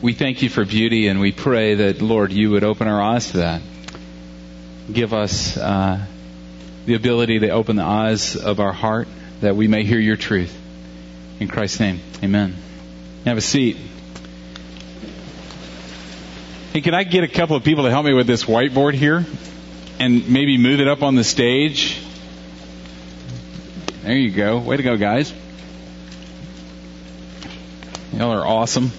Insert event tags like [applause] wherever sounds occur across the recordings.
we thank you for beauty and we pray that, Lord, you would open our eyes to that. Give us uh, the ability to open the eyes of our heart that we may hear your truth. In Christ's name, amen. Have a seat. Hey, can I get a couple of people to help me with this whiteboard here? And maybe move it up on the stage? There you go. Way to go, guys. Y'all are awesome.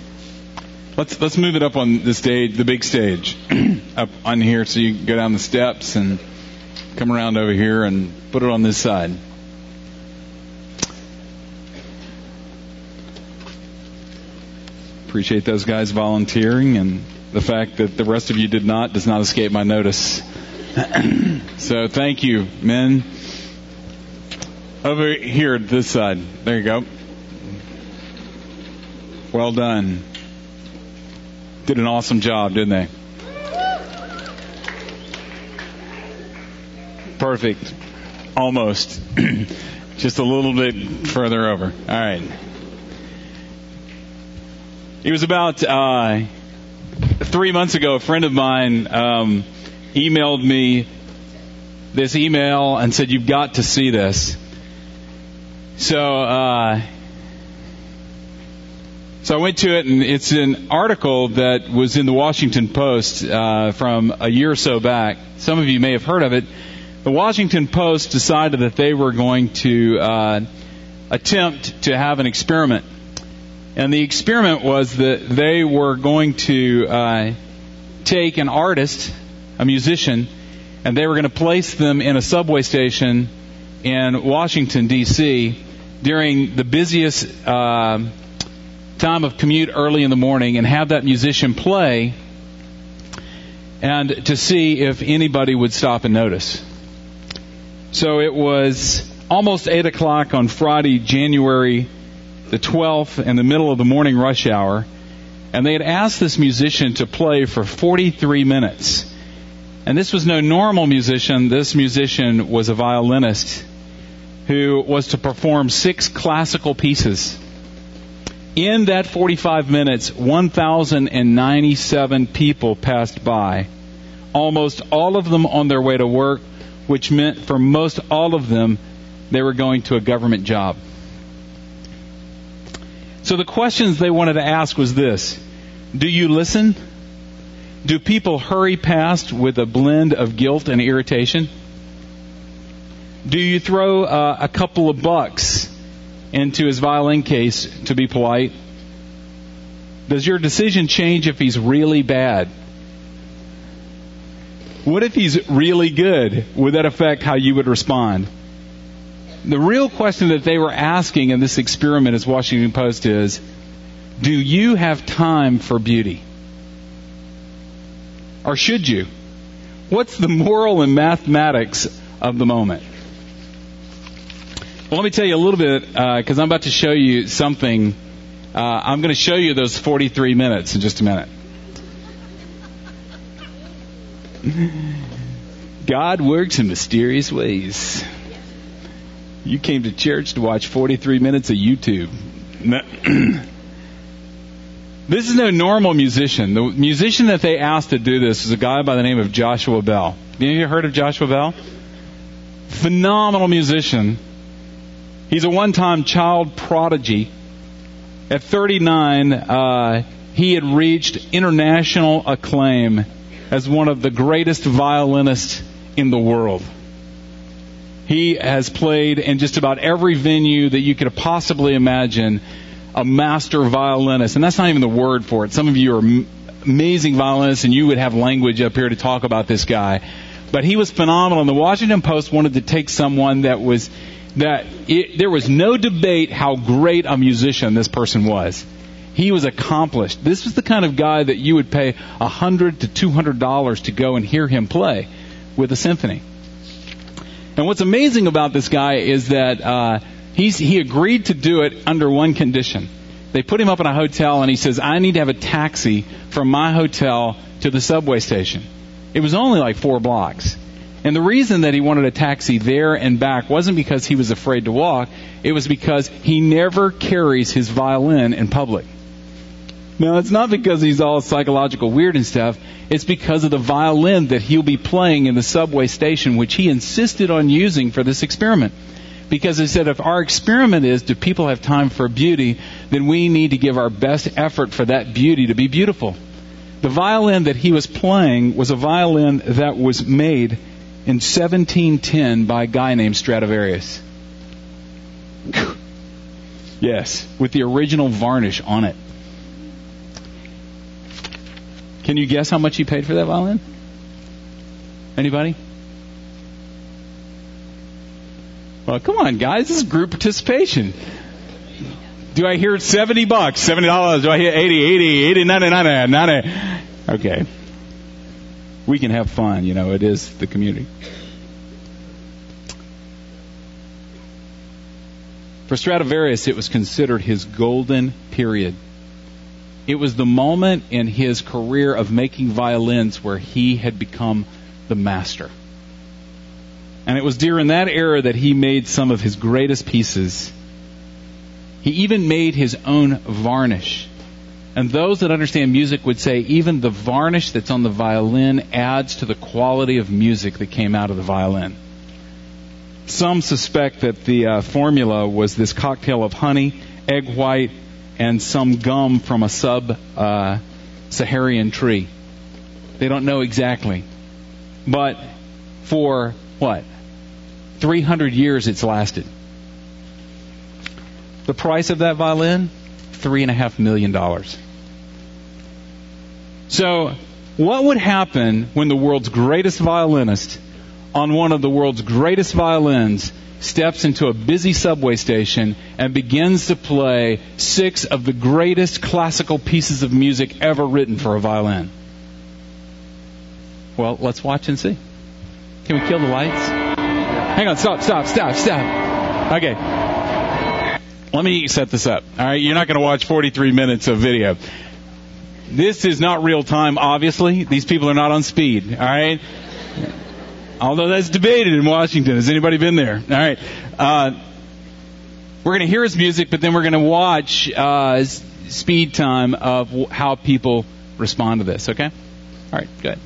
Let's let's move it up on the stage, the big stage, [clears throat] up on here, so you can go down the steps and come around over here and put it on this side. Appreciate those guys volunteering, and the fact that the rest of you did not does not escape my notice. [clears throat] so thank you, men. Over here, this side. There you go. Well done. Did an awesome job, didn't they? Perfect. Almost. [clears throat] Just a little bit further over. All right. It was about uh, three months ago. A friend of mine um, emailed me this email and said, "You've got to see this." So uh, so I went to it, and it's an article that was in the Washington Post uh, from a year or so back. Some of you may have heard of it. The Washington Post decided that they were going to uh, attempt to have an experiment, and the experiment was that they were going to uh, take an artist, a musician, and they were going to place them in a subway station in Washington D.C. during the busiest uh, time of commute early in the morning and have that musician play and to see if anybody would stop and notice. So it was almost 8 o'clock on Friday, January the 12th, in the middle of the morning rush hour, and they had asked this musician to play for 43 minutes. And this was no normal musician. This musician was a violinist who was to perform six classical pieces in that 45 minutes, 1,097 people passed by. Almost all of them on their way to work, which meant for most all of them, they were going to a government job. So the questions they wanted to ask was this Do you listen? Do people hurry past with a blend of guilt and irritation? Do you throw uh, a couple of bucks into his violin case to be polite? Does your decision change if he's really bad? What if he's really good? Would that affect how you would respond? The real question that they were asking in this experiment as Washington Post is, do you have time for beauty? Or should you? What's the moral and mathematics of the moment? Well, let me tell you a little bit because uh, I'm about to show you something. Uh, I'm going to show you those 43 minutes in just a minute. [laughs] God works in mysterious ways. You came to church to watch 43 minutes of YouTube. [clears throat] this is no normal musician. The musician that they asked to do this is a guy by the name of Joshua Bell. Have you heard of Joshua Bell? Phenomenal musician He's a one time child prodigy. At 39, uh, he had reached international acclaim as one of the greatest violinists in the world. He has played in just about every venue that you could possibly imagine a master violinist. And that's not even the word for it. Some of you are amazing violinists and you would have language up here to talk about this guy. But he was phenomenal. And the Washington Post wanted to take someone that was that it, there was no debate how great a musician this person was. He was accomplished. This was the kind of guy that you would pay a hundred to two hundred dollars to go and hear him play with a symphony. And what's amazing about this guy is that uh, he agreed to do it under one condition. They put him up in a hotel, and he says, "I need to have a taxi from my hotel to the subway station." It was only like four blocks. And the reason that he wanted a taxi there and back wasn't because he was afraid to walk, it was because he never carries his violin in public. Now, it's not because he's all psychological weird and stuff. It's because of the violin that he'll be playing in the subway station, which he insisted on using for this experiment. Because he said if our experiment is do people have time for beauty, then we need to give our best effort for that beauty to be beautiful. The violin that he was playing was a violin that was made in 1710 by a guy named Stradivarius. yes, with the original varnish on it. Can you guess how much he paid for that violin? Anybody? Well, come on, guys. This is group participation. Do I hear 70 bucks, $70? Do I hear 80, 80, 80, 90, 90, 90? Okay. We can have fun, you know, it is the community. For Stradivarius, it was considered his golden period. It was the moment in his career of making violins where he had become the master. And it was during that era that he made some of his greatest pieces. He even made his own varnish. And those that understand music would say even the varnish that's on the violin adds to the quality of music that came out of the violin. Some suspect that the uh, formula was this cocktail of honey, egg white, and some gum from a sub uh, Saharan tree. They don't know exactly. But for what? 300 years it's lasted. The price of that violin? $3.5 million. So, what would happen when the world's greatest violinist on one of the world's greatest violins steps into a busy subway station and begins to play six of the greatest classical pieces of music ever written for a violin. Well, let's watch and see. Can we kill the lights? Hang on, stop, stop, stop, stop. Okay. Let me set this up. All right, you're not going to watch 43 minutes of video. This is not real time, obviously. These people are not on speed. All right. Although that's debated in Washington. Has anybody been there? All right. Uh, we're going to hear his music, but then we're going to watch uh, speed time of how people respond to this. Okay? All right. Good.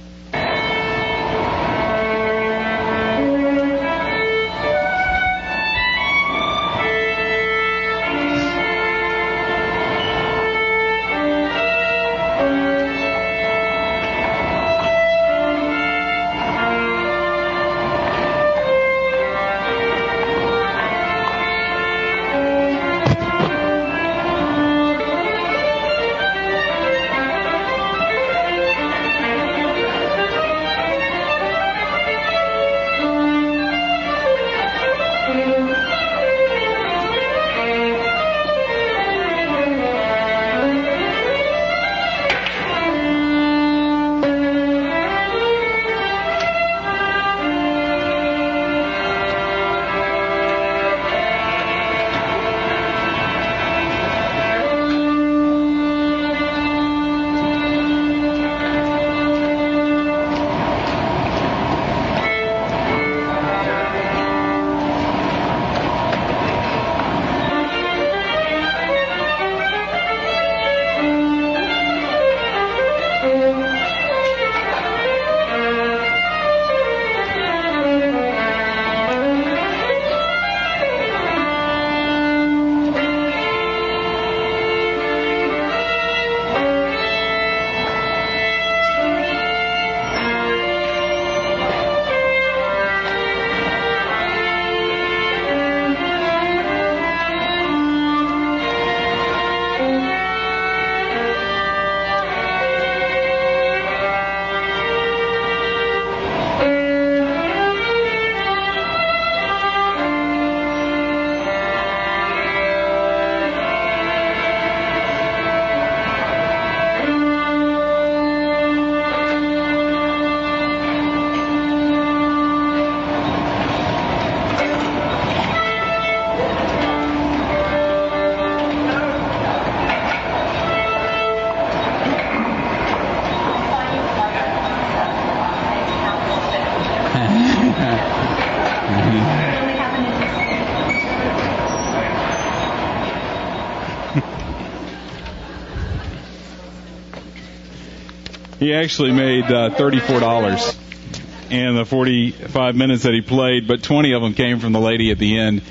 He actually made uh, $34 in the 45 minutes that he played, but 20 of them came from the lady at the end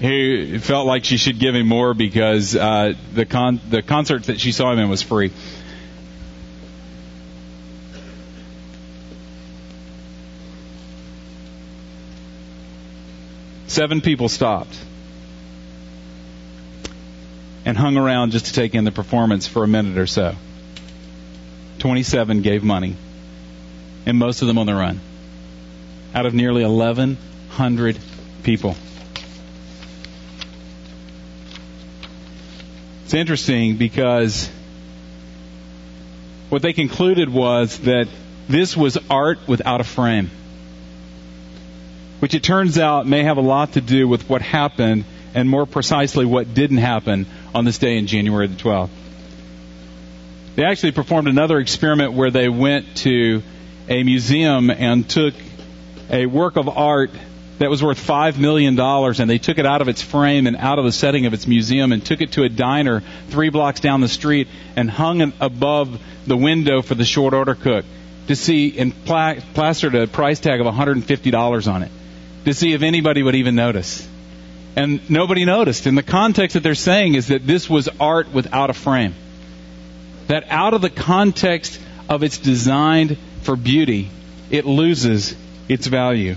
who felt like she should give him more because uh, the con- the concert that she saw him in was free. Seven people stopped and hung around just to take in the performance for a minute or so. 27 gave money, and most of them on the run. Out of nearly 1,100 people. It's interesting because what they concluded was that this was art without a frame, which it turns out may have a lot to do with what happened and more precisely what didn't happen on this day in January the 12th. They actually performed another experiment where they went to a museum and took a work of art that was worth $5 million and they took it out of its frame and out of the setting of its museum and took it to a diner three blocks down the street and hung it above the window for the short order cook to see and pla- plastered a price tag of $150 on it to see if anybody would even notice. And nobody noticed. And the context that they're saying is that this was art without a frame. That out of the context of its designed for beauty, it loses its value.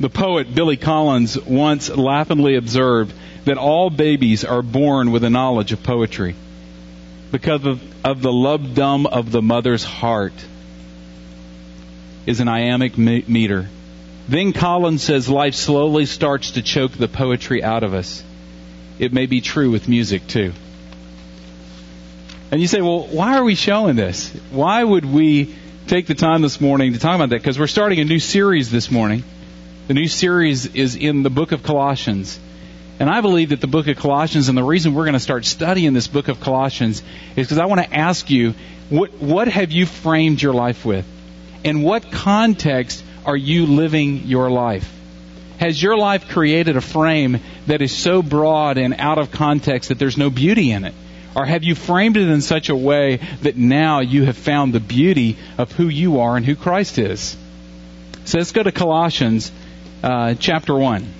The poet Billy Collins once laughingly observed that all babies are born with a knowledge of poetry because of, of the love dumb of the mother's heart is an iambic meter then Collins says life slowly starts to choke the poetry out of us. It may be true with music too. And you say, well, why are we showing this? Why would we take the time this morning to talk about that? Because we're starting a new series this morning. The new series is in the book of Colossians. And I believe that the book of Colossians, and the reason we're going to start studying this book of Colossians is because I want to ask you, what, what have you framed your life with? In what context are you living your life? Has your life created a frame that is so broad and out of context that there's no beauty in it? Or have you framed it in such a way that now you have found the beauty of who you are and who Christ is? So let's go to Colossians uh, chapter 1.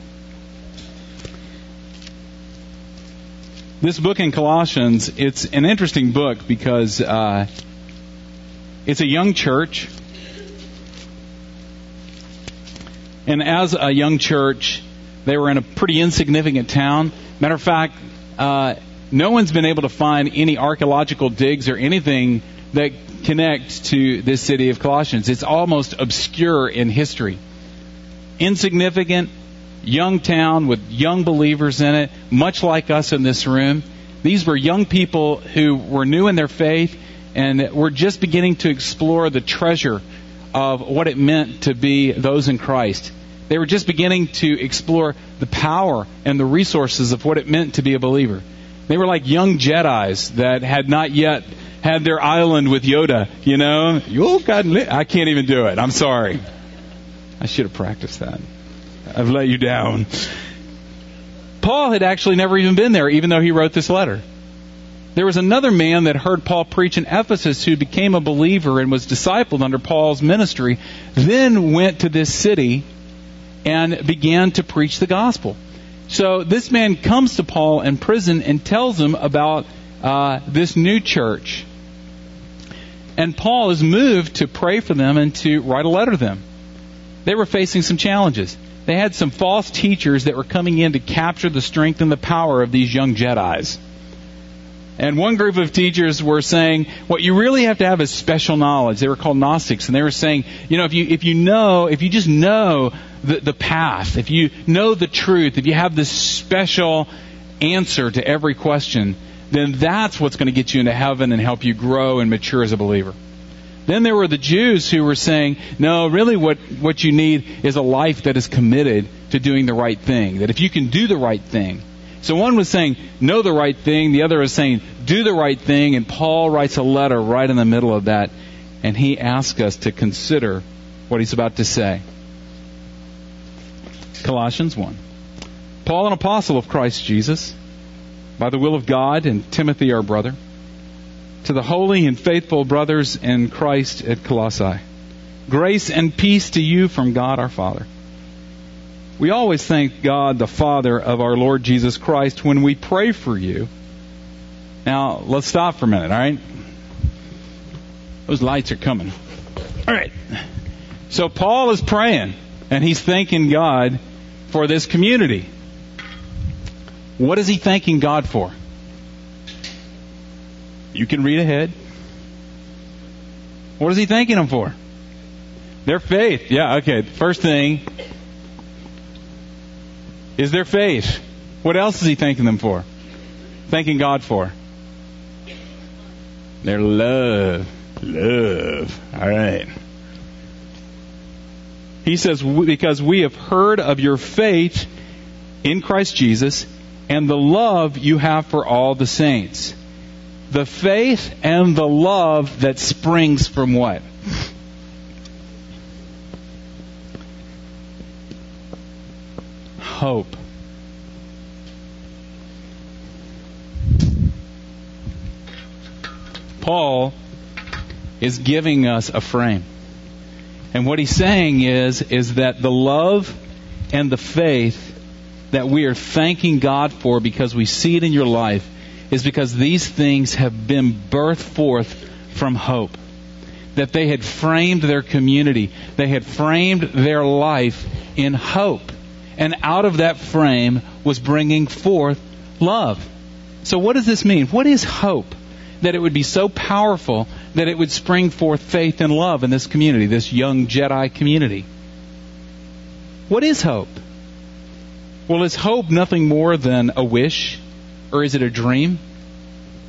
This book in Colossians, it's an interesting book because uh, it's a young church And as a young church, they were in a pretty insignificant town. Matter of fact, uh, no one's been able to find any archaeological digs or anything that connects to this city of Colossians. It's almost obscure in history. Insignificant, young town with young believers in it, much like us in this room. These were young people who were new in their faith and were just beginning to explore the treasure of what it meant to be those in Christ. They were just beginning to explore the power and the resources of what it meant to be a believer. They were like young Jedi's that had not yet had their island with Yoda. You know, you got I can't even do it. I'm sorry. I should have practiced that. I've let you down. Paul had actually never even been there, even though he wrote this letter. There was another man that heard Paul preach in Ephesus who became a believer and was discipled under Paul's ministry, then went to this city and began to preach the gospel. So this man comes to Paul in prison and tells him about uh, this new church. And Paul is moved to pray for them and to write a letter to them. They were facing some challenges. They had some false teachers that were coming in to capture the strength and the power of these young Jedi's. And one group of teachers were saying, what you really have to have is special knowledge. They were called Gnostics, and they were saying, you know, if you if you know, if you just know the, the path, if you know the truth, if you have this special answer to every question, then that's what's going to get you into heaven and help you grow and mature as a believer. Then there were the Jews who were saying, no, really what, what you need is a life that is committed to doing the right thing. That if you can do the right thing, so one was saying, know the right thing. The other was saying, do the right thing. And Paul writes a letter right in the middle of that. And he asks us to consider what he's about to say. Colossians 1. Paul, an apostle of Christ Jesus, by the will of God, and Timothy, our brother, to the holy and faithful brothers in Christ at Colossae. Grace and peace to you from God our Father. We always thank God, the Father of our Lord Jesus Christ, when we pray for you. Now, let's stop for a minute, all right? Those lights are coming. All right. So, Paul is praying, and he's thanking God for this community. What is he thanking God for? You can read ahead. What is he thanking them for? Their faith. Yeah, okay. First thing is their faith. What else is he thanking them for? Thanking God for? Their love. Love. All right. He says, because we have heard of your faith in Christ Jesus and the love you have for all the saints. The faith and the love that springs from what? Hope. Paul is giving us a frame. And what he's saying is, is that the love and the faith that we are thanking God for because we see it in your life is because these things have been birthed forth from hope. That they had framed their community, they had framed their life in hope. And out of that frame was bringing forth love. So, what does this mean? What is hope? That it would be so powerful that it would spring forth faith and love in this community, this young Jedi community. What is hope? Well, is hope nothing more than a wish? Or is it a dream?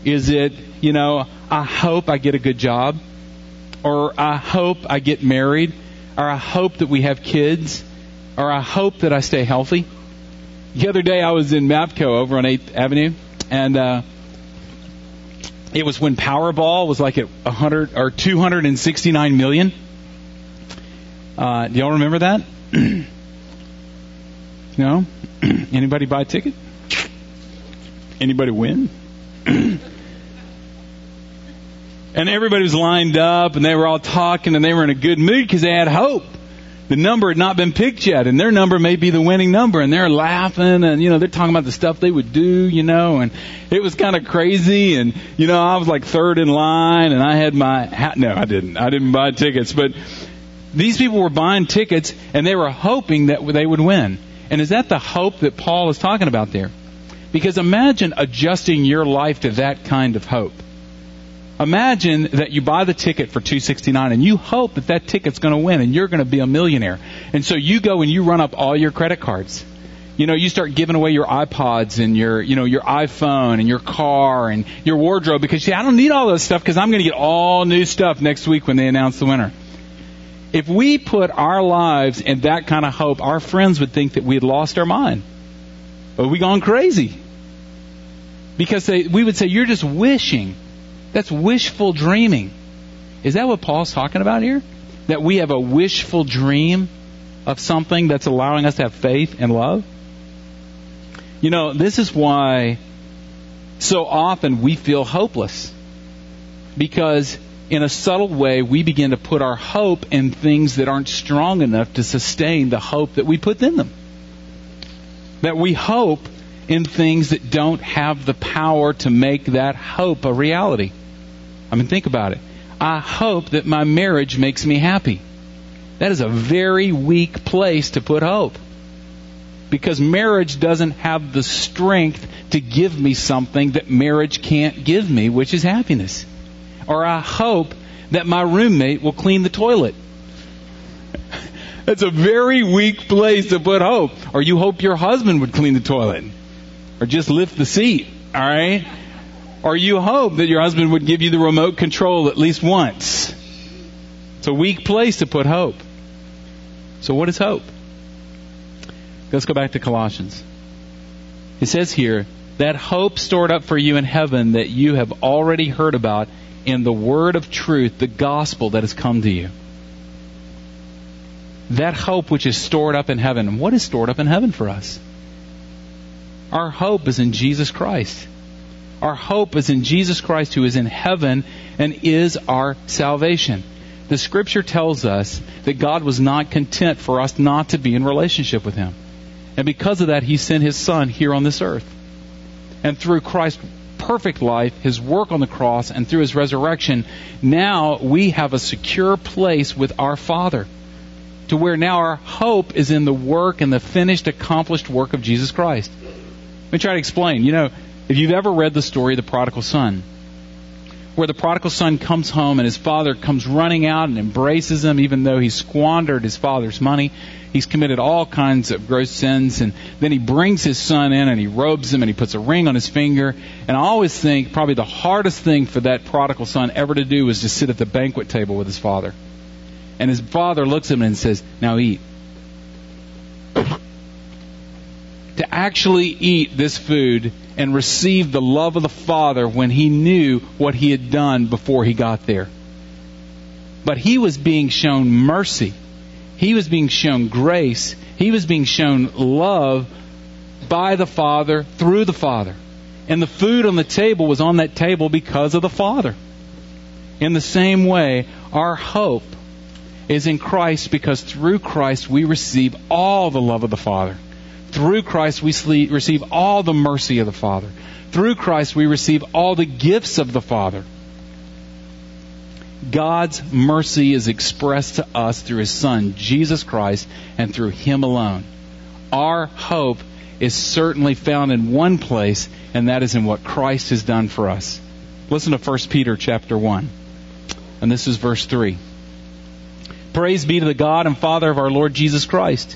Is it, you know, I hope I get a good job? Or I hope I get married? Or I hope that we have kids? Or I hope that I stay healthy? The other day I was in Mapco over on 8th Avenue, and uh, it was when Powerball was like at 100 or 269 million. Uh, do y'all remember that? [clears throat] no? [clears throat] Anybody buy a ticket? Anybody win? [clears throat] and everybody was lined up and they were all talking and they were in a good mood because they had hope. The number had not been picked yet and their number may be the winning number and they're laughing and you know they're talking about the stuff they would do, you know, and it was kind of crazy and you know I was like third in line and I had my hat no, I didn't. I didn't buy tickets, but these people were buying tickets and they were hoping that they would win. And is that the hope that Paul is talking about there? Because imagine adjusting your life to that kind of hope. Imagine that you buy the ticket for 269 and you hope that that ticket's going to win and you're going to be a millionaire. And so you go and you run up all your credit cards. You know, you start giving away your iPods and your, you know, your iPhone and your car and your wardrobe because, yeah, I don't need all this stuff because I'm going to get all new stuff next week when they announce the winner. If we put our lives in that kind of hope, our friends would think that we had lost our mind. But we gone crazy. Because they, we would say, you're just wishing. That's wishful dreaming. Is that what Paul's talking about here? That we have a wishful dream of something that's allowing us to have faith and love? You know, this is why so often we feel hopeless. Because in a subtle way, we begin to put our hope in things that aren't strong enough to sustain the hope that we put in them. That we hope in things that don't have the power to make that hope a reality. I mean, think about it. I hope that my marriage makes me happy. That is a very weak place to put hope. Because marriage doesn't have the strength to give me something that marriage can't give me, which is happiness or I hope that my roommate will clean the toilet. [laughs] That's a very weak place to put hope. Or you hope your husband would clean the toilet. Or just lift the seat. Alright? Or you hope that your husband would give you the remote control at least once. It's a weak place to put hope. So what is hope? Let's go back to Colossians. It says here, that hope stored up for you in heaven that you have already heard about in the word of truth, the gospel that has come to you. That hope which is stored up in heaven. What is stored up in heaven for us? Our hope is in Jesus Christ. Our hope is in Jesus Christ who is in heaven and is our salvation. The scripture tells us that God was not content for us not to be in relationship with Him. And because of that, He sent His Son here on this earth. And through Christ's perfect life, His work on the cross, and through His resurrection, now we have a secure place with our Father. To where now our hope is in the work and the finished, accomplished work of Jesus Christ. Let me try to explain. You know, if you've ever read the story of the prodigal son, where the prodigal son comes home and his father comes running out and embraces him even though he squandered his father's money. He's committed all kinds of gross sins and then he brings his son in and he robes him and he puts a ring on his finger. And I always think probably the hardest thing for that prodigal son ever to do was to sit at the banquet table with his father. And his father looks at him and says, Now eat. To actually eat this food and receive the love of the Father when he knew what he had done before he got there. But he was being shown mercy. He was being shown grace. He was being shown love by the Father through the Father. And the food on the table was on that table because of the Father. In the same way, our hope is in Christ because through Christ we receive all the love of the Father. Through Christ, we receive all the mercy of the Father. Through Christ, we receive all the gifts of the Father. God's mercy is expressed to us through His Son, Jesus Christ, and through Him alone. Our hope is certainly found in one place, and that is in what Christ has done for us. Listen to 1 Peter chapter 1. And this is verse 3. Praise be to the God and Father of our Lord Jesus Christ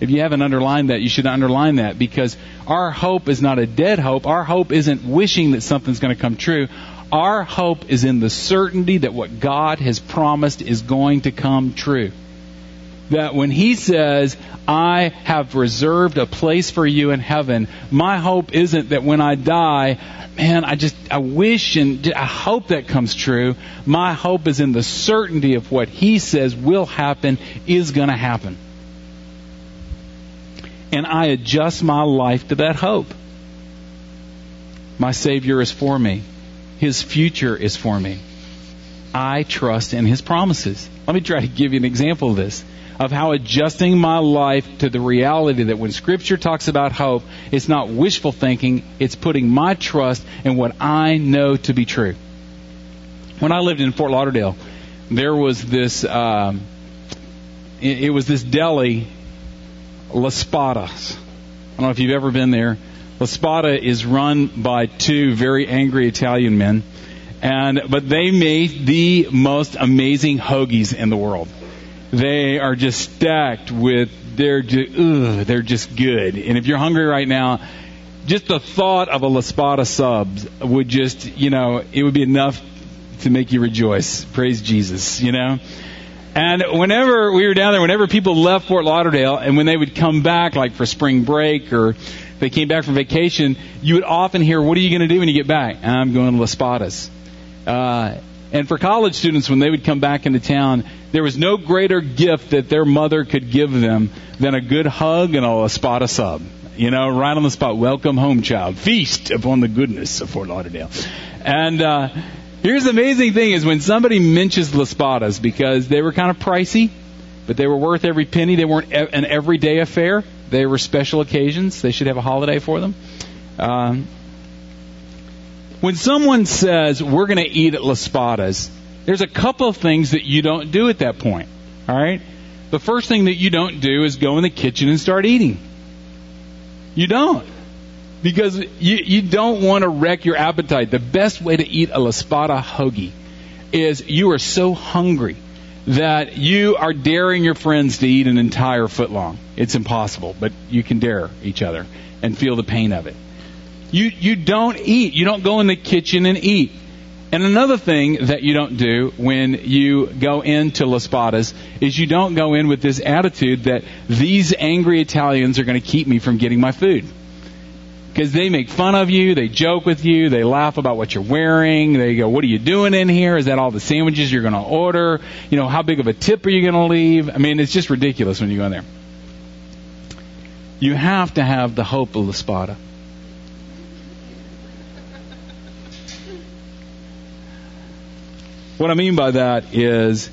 If you haven't underlined that, you should underline that because our hope is not a dead hope. Our hope isn't wishing that something's going to come true. Our hope is in the certainty that what God has promised is going to come true. That when He says, I have reserved a place for you in heaven, my hope isn't that when I die, man, I just, I wish and I hope that comes true. My hope is in the certainty of what He says will happen, is going to happen and I adjust my life to that hope. My Savior is for me. His future is for me. I trust in His promises. Let me try to give you an example of this, of how adjusting my life to the reality that when Scripture talks about hope, it's not wishful thinking, it's putting my trust in what I know to be true. When I lived in Fort Lauderdale, there was this, um, it, it was this deli La Spada's. I don't know if you've ever been there. La Spada is run by two very angry Italian men, and but they make the most amazing hoagies in the world. They are just stacked with they're just, ugh, they're just good. And if you're hungry right now, just the thought of a La Spada subs would just you know it would be enough to make you rejoice. Praise Jesus, you know. And whenever we were down there, whenever people left Fort Lauderdale and when they would come back, like for spring break or they came back from vacation, you would often hear, What are you going to do when you get back? I'm going to La Spadas. Uh, and for college students, when they would come back into town, there was no greater gift that their mother could give them than a good hug and a La Spada sub. You know, right on the spot. Welcome home, child. Feast upon the goodness of Fort Lauderdale. And, uh, Here's the amazing thing is when somebody mentions La Spadas because they were kind of pricey, but they were worth every penny. They weren't an everyday affair. They were special occasions. They should have a holiday for them. Um, when someone says we're going to eat at La Spadas, there's a couple of things that you don't do at that point. All right. The first thing that you don't do is go in the kitchen and start eating. You don't because you, you don't want to wreck your appetite. The best way to eat a La Spada hoagie is you are so hungry that you are daring your friends to eat an entire foot long. It's impossible, but you can dare each other and feel the pain of it. You, you don't eat. You don't go in the kitchen and eat. And another thing that you don't do when you go into La Spadas is you don't go in with this attitude that these angry Italians are going to keep me from getting my food. Because they make fun of you, they joke with you, they laugh about what you're wearing, they go, what are you doing in here? Is that all the sandwiches you're going to order? You know, how big of a tip are you going to leave? I mean, it's just ridiculous when you go in there. You have to have the hope of La Spada. What I mean by that is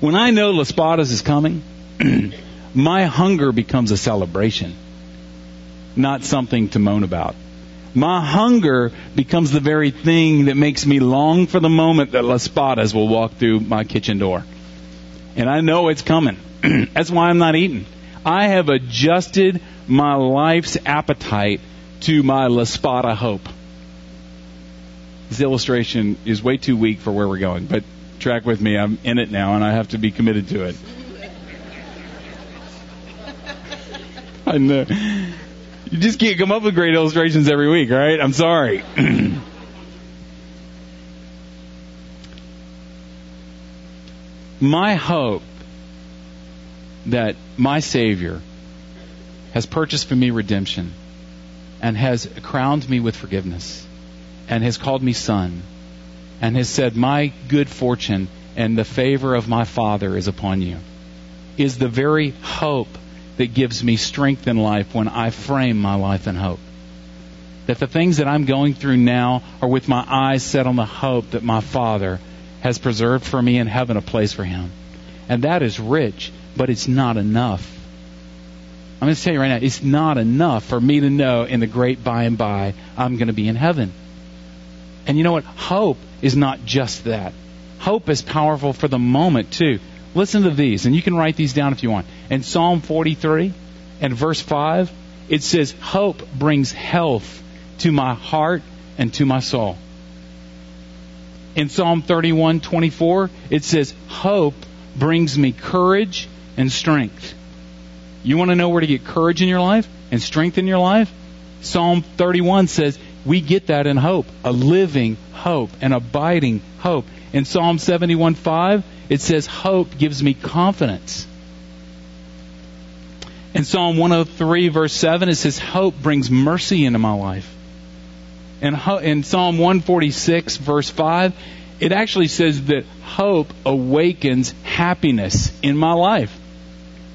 when I know La Spadas is coming, [clears throat] my hunger becomes a celebration, not something to moan about. My hunger becomes the very thing that makes me long for the moment that La Spadas will walk through my kitchen door. And I know it's coming. [clears throat] That's why I'm not eating. I have adjusted my life's appetite to my La Spada hope. This illustration is way too weak for where we're going, but track with me. I'm in it now, and I have to be committed to it. [laughs] I know. You just can't come up with great illustrations every week, right? I'm sorry. [clears throat] my hope that my Savior has purchased for me redemption and has crowned me with forgiveness and has called me son and has said, My good fortune and the favor of my Father is upon you, is the very hope that gives me strength in life when I frame my life in hope. That the things that I'm going through now are with my eyes set on the hope that my Father has preserved for me in heaven a place for Him. And that is rich, but it's not enough. I'm going to tell you right now, it's not enough for me to know in the great by and by I'm going to be in heaven. And you know what? Hope is not just that. Hope is powerful for the moment, too. Listen to these, and you can write these down if you want. In Psalm 43 and verse 5, it says, Hope brings health to my heart and to my soul. In Psalm 31 24, it says, Hope brings me courage and strength. You want to know where to get courage in your life and strength in your life? Psalm 31 says, we get that in hope, a living hope, an abiding hope. In Psalm 71:5, it says, Hope gives me confidence. In Psalm 103, verse 7, it says, Hope brings mercy into my life. And in Psalm 146, verse 5, it actually says that hope awakens happiness in my life.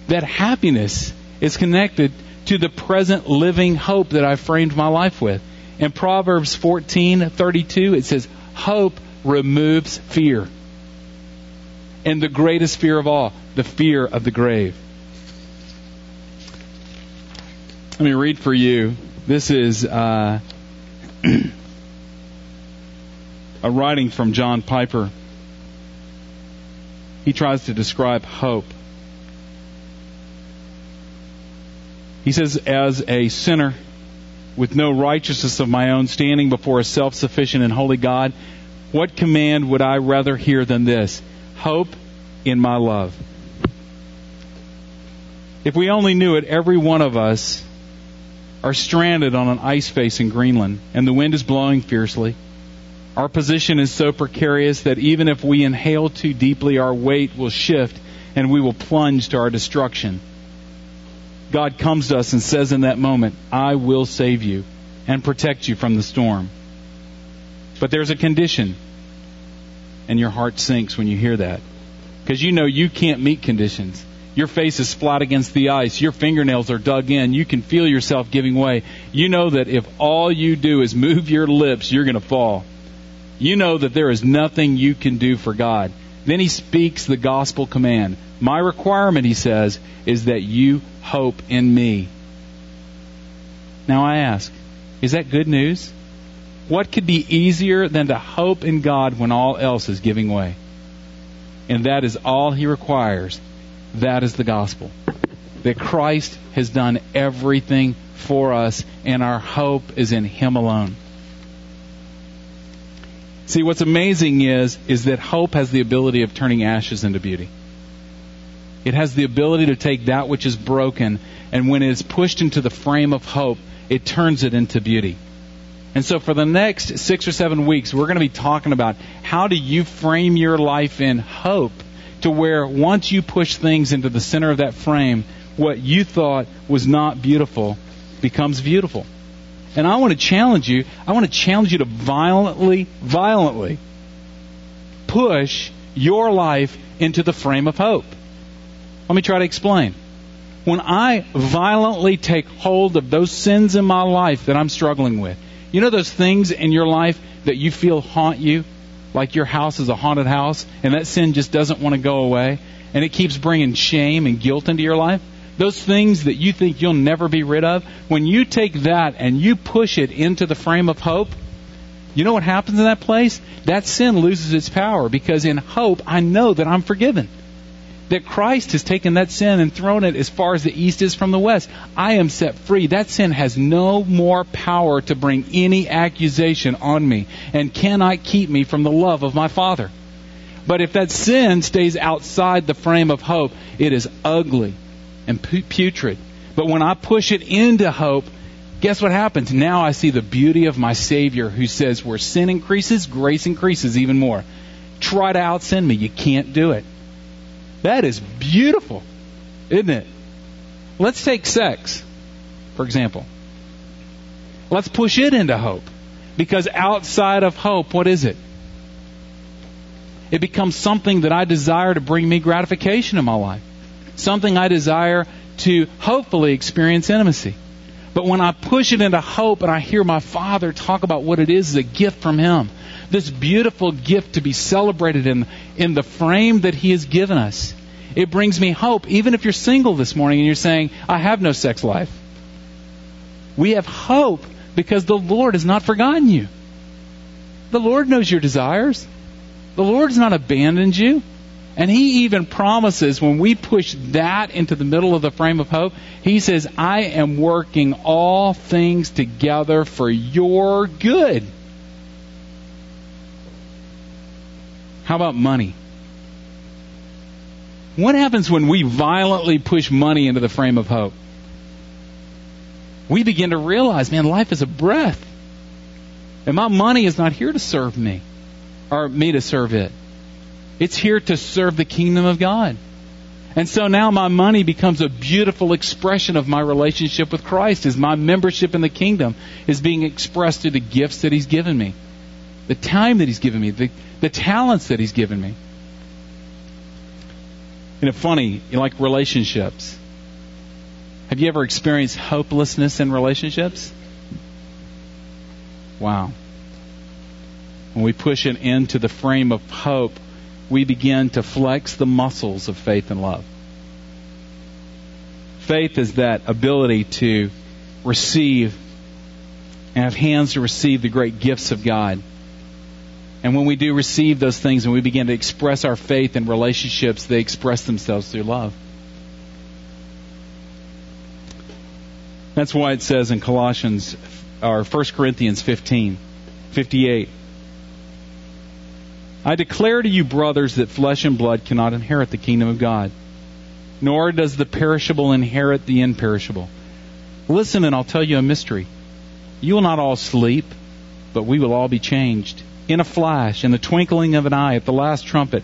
That happiness is connected to the present living hope that I framed my life with. In Proverbs 14:32 it says hope removes fear. And the greatest fear of all, the fear of the grave. Let me read for you. This is uh, [clears throat] a writing from John Piper. He tries to describe hope. He says, as a sinner, with no righteousness of my own, standing before a self sufficient and holy God, what command would I rather hear than this? Hope in my love. If we only knew it, every one of us are stranded on an ice face in Greenland, and the wind is blowing fiercely. Our position is so precarious that even if we inhale too deeply, our weight will shift and we will plunge to our destruction. God comes to us and says in that moment, I will save you and protect you from the storm. But there's a condition. And your heart sinks when you hear that. Because you know you can't meet conditions. Your face is flat against the ice. Your fingernails are dug in. You can feel yourself giving way. You know that if all you do is move your lips, you're going to fall. You know that there is nothing you can do for God. Then he speaks the gospel command. My requirement, he says, is that you hope in me. Now I ask, is that good news? What could be easier than to hope in God when all else is giving way? And that is all he requires. That is the gospel. That Christ has done everything for us, and our hope is in him alone. See, what's amazing is, is that hope has the ability of turning ashes into beauty. It has the ability to take that which is broken, and when it is pushed into the frame of hope, it turns it into beauty. And so for the next six or seven weeks, we're going to be talking about how do you frame your life in hope to where once you push things into the center of that frame, what you thought was not beautiful becomes beautiful. And I want to challenge you, I want to challenge you to violently, violently push your life into the frame of hope. Let me try to explain. When I violently take hold of those sins in my life that I'm struggling with, you know those things in your life that you feel haunt you? Like your house is a haunted house and that sin just doesn't want to go away and it keeps bringing shame and guilt into your life? Those things that you think you'll never be rid of, when you take that and you push it into the frame of hope, you know what happens in that place? That sin loses its power because in hope I know that I'm forgiven that Christ has taken that sin and thrown it as far as the east is from the west. I am set free. That sin has no more power to bring any accusation on me and cannot keep me from the love of my Father. But if that sin stays outside the frame of hope, it is ugly and putrid. But when I push it into hope, guess what happens? Now I see the beauty of my Savior who says, where sin increases, grace increases even more. Try to out sin me. You can't do it. That is beautiful, isn't it? Let's take sex, for example. Let's push it into hope. Because outside of hope, what is it? It becomes something that I desire to bring me gratification in my life. Something I desire to hopefully experience intimacy. But when I push it into hope and I hear my Father talk about what it is as a gift from Him, this beautiful gift to be celebrated in, in the frame that He has given us. It brings me hope, even if you're single this morning and you're saying, I have no sex life. We have hope because the Lord has not forgotten you. The Lord knows your desires. The Lord has not abandoned you. And He even promises when we push that into the middle of the frame of hope, He says, I am working all things together for your good. How about money? What happens when we violently push money into the frame of hope? We begin to realize, man, life is a breath. And my money is not here to serve me or me to serve it. It's here to serve the kingdom of God. And so now my money becomes a beautiful expression of my relationship with Christ as my membership in the kingdom is being expressed through the gifts that He's given me, the time that He's given me, the, the talents that He's given me. You know, funny, like relationships. Have you ever experienced hopelessness in relationships? Wow. When we push it into the frame of hope, we begin to flex the muscles of faith and love. Faith is that ability to receive and have hands to receive the great gifts of God. And when we do receive those things and we begin to express our faith in relationships, they express themselves through love. That's why it says in Colossians or 1 Corinthians 15, 58. I declare to you, brothers, that flesh and blood cannot inherit the kingdom of God, nor does the perishable inherit the imperishable. Listen, and I'll tell you a mystery. You will not all sleep, but we will all be changed in a flash, in the twinkling of an eye, at the last trumpet.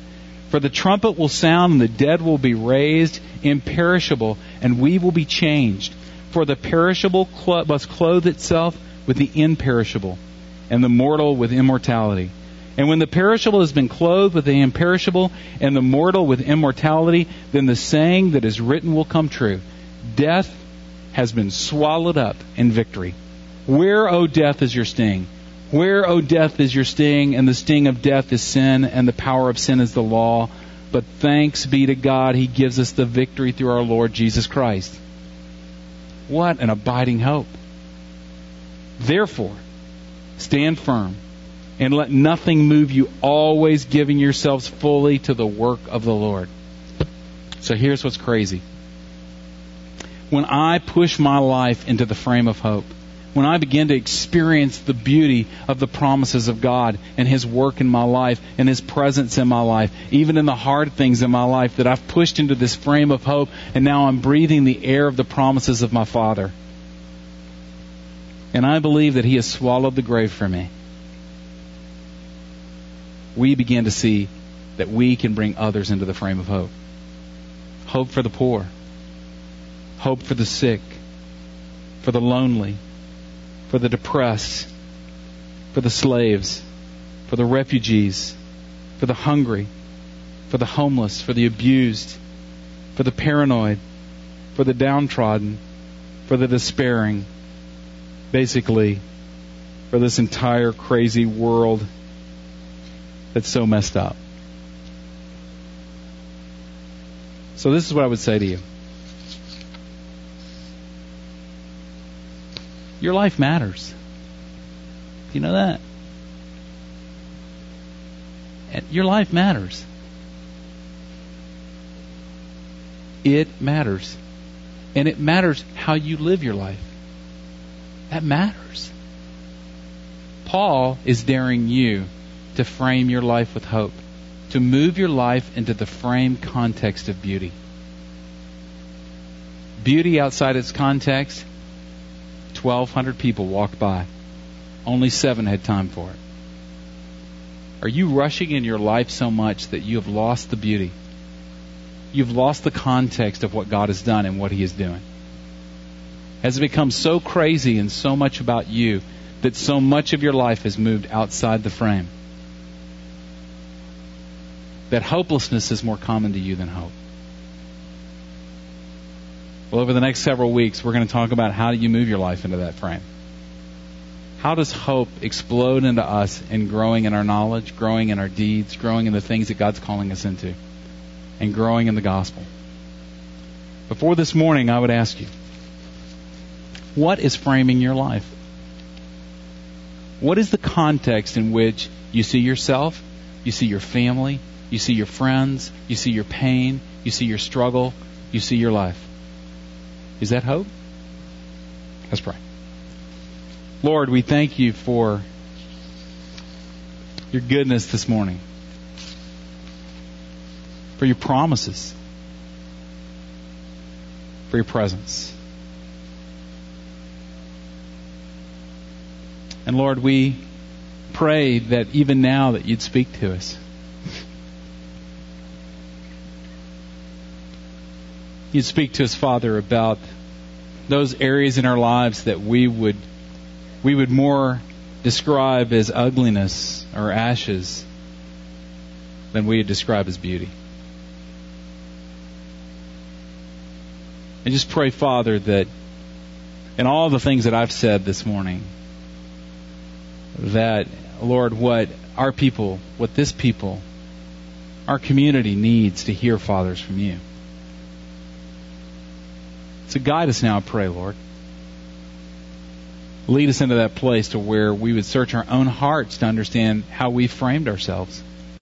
For the trumpet will sound, and the dead will be raised imperishable, and we will be changed. For the perishable must clothe itself with the imperishable, and the mortal with immortality. And when the perishable has been clothed with the imperishable, and the mortal with immortality, then the saying that is written will come true Death has been swallowed up in victory. Where, O death, is your sting? Where, O death, is your sting? And the sting of death is sin, and the power of sin is the law. But thanks be to God, He gives us the victory through our Lord Jesus Christ. What an abiding hope. Therefore, stand firm and let nothing move you, always giving yourselves fully to the work of the Lord. So here's what's crazy. When I push my life into the frame of hope, when I begin to experience the beauty of the promises of God and His work in my life and His presence in my life, even in the hard things in my life that I've pushed into this frame of hope, and now I'm breathing the air of the promises of my Father. And I believe that He has swallowed the grave for me. We begin to see that we can bring others into the frame of hope. Hope for the poor. Hope for the sick. For the lonely. For the depressed. For the slaves. For the refugees. For the hungry. For the homeless. For the abused. For the paranoid. For the downtrodden. For the despairing basically for this entire crazy world that's so messed up. So, this is what I would say to you Your life matters. Do you know that? And your life matters. It matters. And it matters how you live your life. That matters. Paul is daring you to frame your life with hope, to move your life into the frame context of beauty. Beauty outside its context, 1,200 people walked by. Only seven had time for it. Are you rushing in your life so much that you have lost the beauty? You've lost the context of what God has done and what He is doing has it become so crazy and so much about you that so much of your life has moved outside the frame. That hopelessness is more common to you than hope. Well, over the next several weeks, we're going to talk about how do you move your life into that frame. How does hope explode into us in growing in our knowledge, growing in our deeds, growing in the things that God's calling us into, and growing in the gospel? Before this morning, I would ask you, what is framing your life? What is the context in which you see yourself, you see your family, you see your friends, you see your pain, you see your struggle, you see your life? Is that hope? Let's pray. Lord, we thank you for your goodness this morning, for your promises, for your presence. And Lord, we pray that even now that you'd speak to us. You'd speak to us, Father, about those areas in our lives that we would we would more describe as ugliness or ashes than we would describe as beauty. And just pray, Father, that in all the things that I've said this morning, that, Lord, what our people, what this people, our community needs to hear, fathers, from you. So guide us now, I pray, Lord. Lead us into that place to where we would search our own hearts to understand how we framed ourselves.